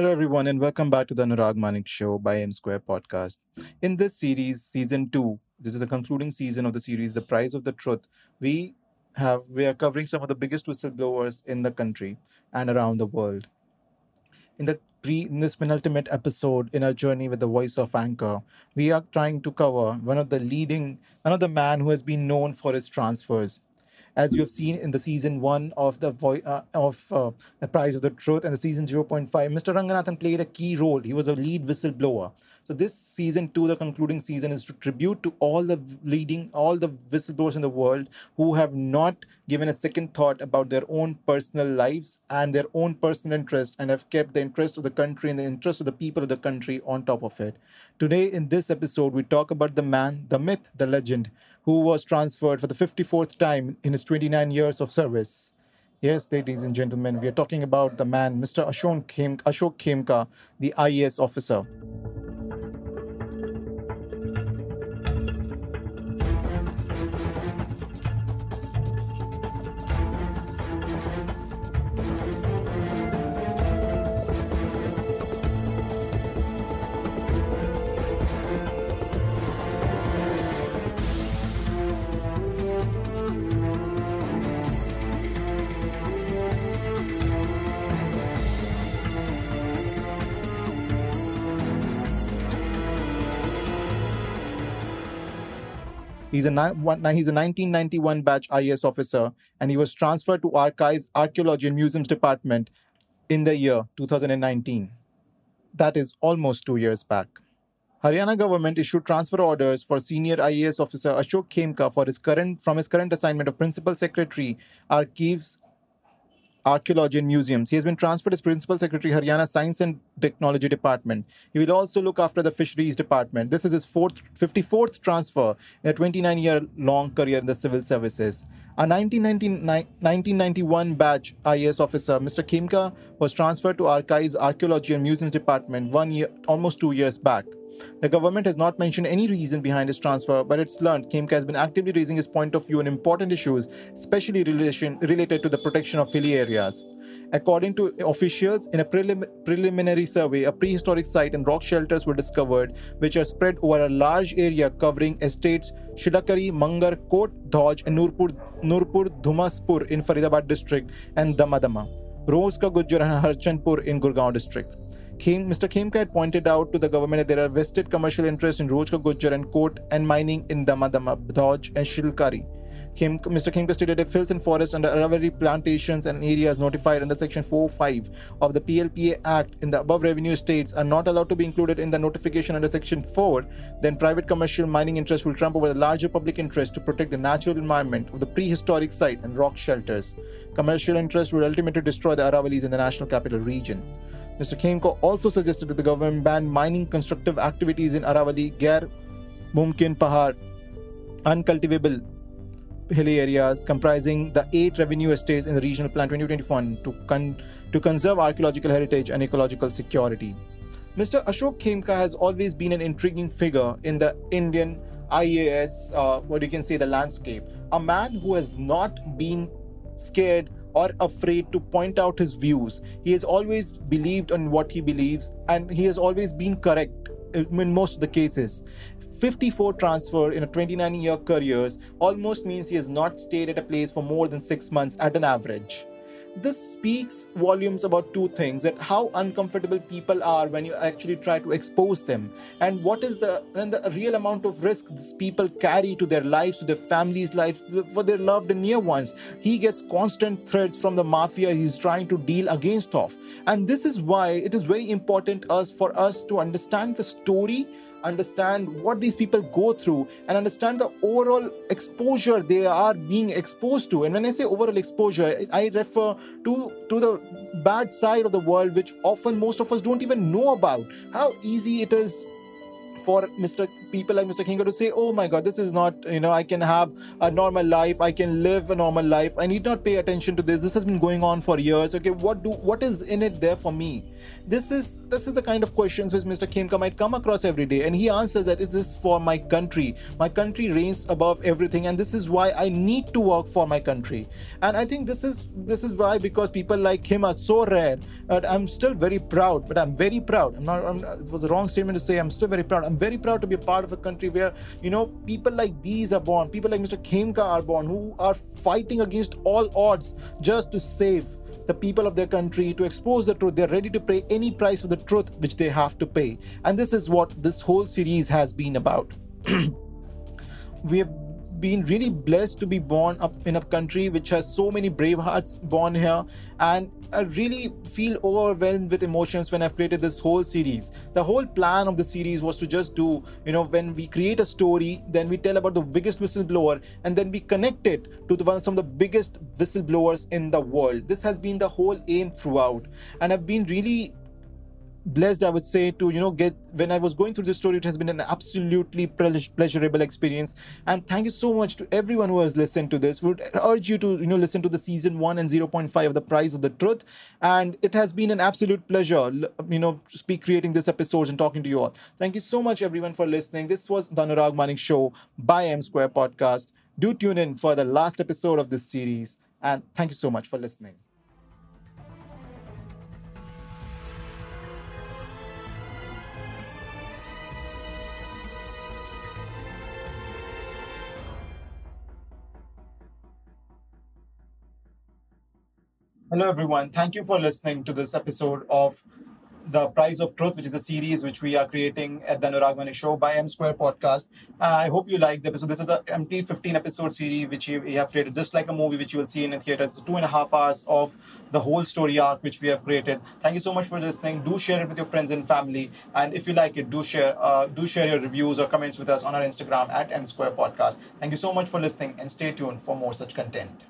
Hello, everyone, and welcome back to the Anurag Manik Show by M Square Podcast. In this series, season two, this is the concluding season of the series, The Price of the Truth. We have we are covering some of the biggest whistleblowers in the country and around the world. In the pre in this penultimate episode in our journey with the voice of anchor, we are trying to cover one of the leading, the man who has been known for his transfers as you have seen in the season one of the vo- uh, of uh, the Price of the Truth and the season 0.5, Mr. Ranganathan played a key role. He was a lead whistleblower. So this season two, the concluding season, is to tribute to all the leading, all the whistleblowers in the world who have not given a second thought about their own personal lives and their own personal interests and have kept the interest of the country and the interest of the people of the country on top of it. Today, in this episode, we talk about the man, the myth, the legend, who was transferred for the 54th time in his 29 years of service. Yes, ladies and gentlemen, we are talking about the man, Mr. Ashok, Khem- Ashok Khemka, the IAS officer. He's a, ni- one, he's a 1991 batch IAS officer, and he was transferred to Archives, Archaeology, and Museums Department in the year 2019. That is almost two years back. Haryana government issued transfer orders for senior IAS officer Ashok Khemka for his current from his current assignment of principal secretary, Archives, Archaeology and Museums. He has been transferred as Principal Secretary, Haryana Science and Technology Department. He will also look after the Fisheries Department. This is his fourth, 54th transfer in a 29 year long career in the civil services. A 1999 1991 batch IAS officer, Mr. Khemka, was transferred to Archives, Archaeology and Museums Department one year, almost two years back. The government has not mentioned any reason behind his transfer, but it's learned Khemka has been actively raising his point of view on important issues, especially relation, related to the protection of hilly areas. According to officials, in a prelim- preliminary survey, a prehistoric site and rock shelters were discovered, which are spread over a large area covering estates Shilakari, Mangar, Kot, Dhoj, and Nurpur, Nurpur, Dhumaspur in Faridabad district, and Damadama, Rose Ka Gujjar, and Harchandpur in Gurgaon district. Khem, Mr. Had pointed out to the government that there are vested commercial interests in Rojka Gujjar and Kot and mining in Damadama, Dhoj, and Shilkari. Khem, Mr. Khemka stated that fields and forests under Aravali plantations and areas notified under Section 4.5 of the PLPA Act in the above revenue states are not allowed to be included in the notification under Section 4, then private commercial mining interests will trump over the larger public interest to protect the natural environment of the prehistoric site and rock shelters. Commercial interests will ultimately destroy the Aravalis in the national capital region. Mr. Khemka also suggested that the government ban mining constructive activities in Aravali, Gair, Mumkin Pahar, uncultivable hilly areas comprising the eight revenue estates in the regional plan 2021 to, con- to conserve archaeological heritage and ecological security. Mr. Ashok Khemka has always been an intriguing figure in the Indian IAS, uh, what you can say, the landscape. A man who has not been scared or afraid to point out his views. He has always believed in what he believes and he has always been correct in most of the cases. 54 transfer in a 29 year career almost means he has not stayed at a place for more than 6 months at an average this speaks volumes about two things that how uncomfortable people are when you actually try to expose them and what is the and the real amount of risk these people carry to their lives to their families lives for their loved and near ones. He gets constant threats from the mafia he's trying to deal against off. And this is why it is very important us for us to understand the story understand what these people go through and understand the overall exposure they are being exposed to and when i say overall exposure i refer to to the bad side of the world which often most of us don't even know about how easy it is for Mr. people like Mr. Khemka to say, "Oh my God, this is not you know I can have a normal life, I can live a normal life. I need not pay attention to this. This has been going on for years. Okay, what do what is in it there for me?" This is this is the kind of questions which Mr. Khemka might come across every day, and he answers that it is for my country. My country reigns above everything, and this is why I need to work for my country. And I think this is this is why because people like him are so rare. But I'm still very proud. But I'm very proud. I'm not. I'm, it was a wrong statement to say. I'm still very proud. I'm very proud to be a part of a country where you know people like these are born. People like Mr. Khemka are born, who are fighting against all odds just to save the people of their country, to expose the truth. They're ready to pay any price for the truth which they have to pay. And this is what this whole series has been about. we have been really blessed to be born up in a country which has so many brave hearts born here and I really feel overwhelmed with emotions when I've created this whole series. The whole plan of the series was to just do, you know, when we create a story, then we tell about the biggest whistleblower and then we connect it to the one some of the biggest whistleblowers in the world. This has been the whole aim throughout. And I've been really blessed i would say to you know get when i was going through this story it has been an absolutely pleasurable experience. And thank you so much to everyone who has listened to this. Would urge you to you know listen to the season 1 and 0.5 of the price of the truth. And it has been an absolute pleasure you know speak creating this episodes and talking to you all. Thank you so much everyone for listening. This was the anurag manik show by m square podcast. Do tune in for the last episode of this series. And thank you so much for listening Hello, everyone. Thank you for listening to this episode of The Price of Truth, which is a series which we are creating at the Anurag Show by M Square Podcast. Uh, I hope you like the episode. This is a empty 15 episode series which we have created, just like a movie which you will see in a theater. It's two and a half hours of the whole story arc which we have created. Thank you so much for listening. Do share it with your friends and family. And if you like it, do share uh, do share your reviews or comments with us on our Instagram at M Square Podcast. Thank you so much for listening and stay tuned for more such content.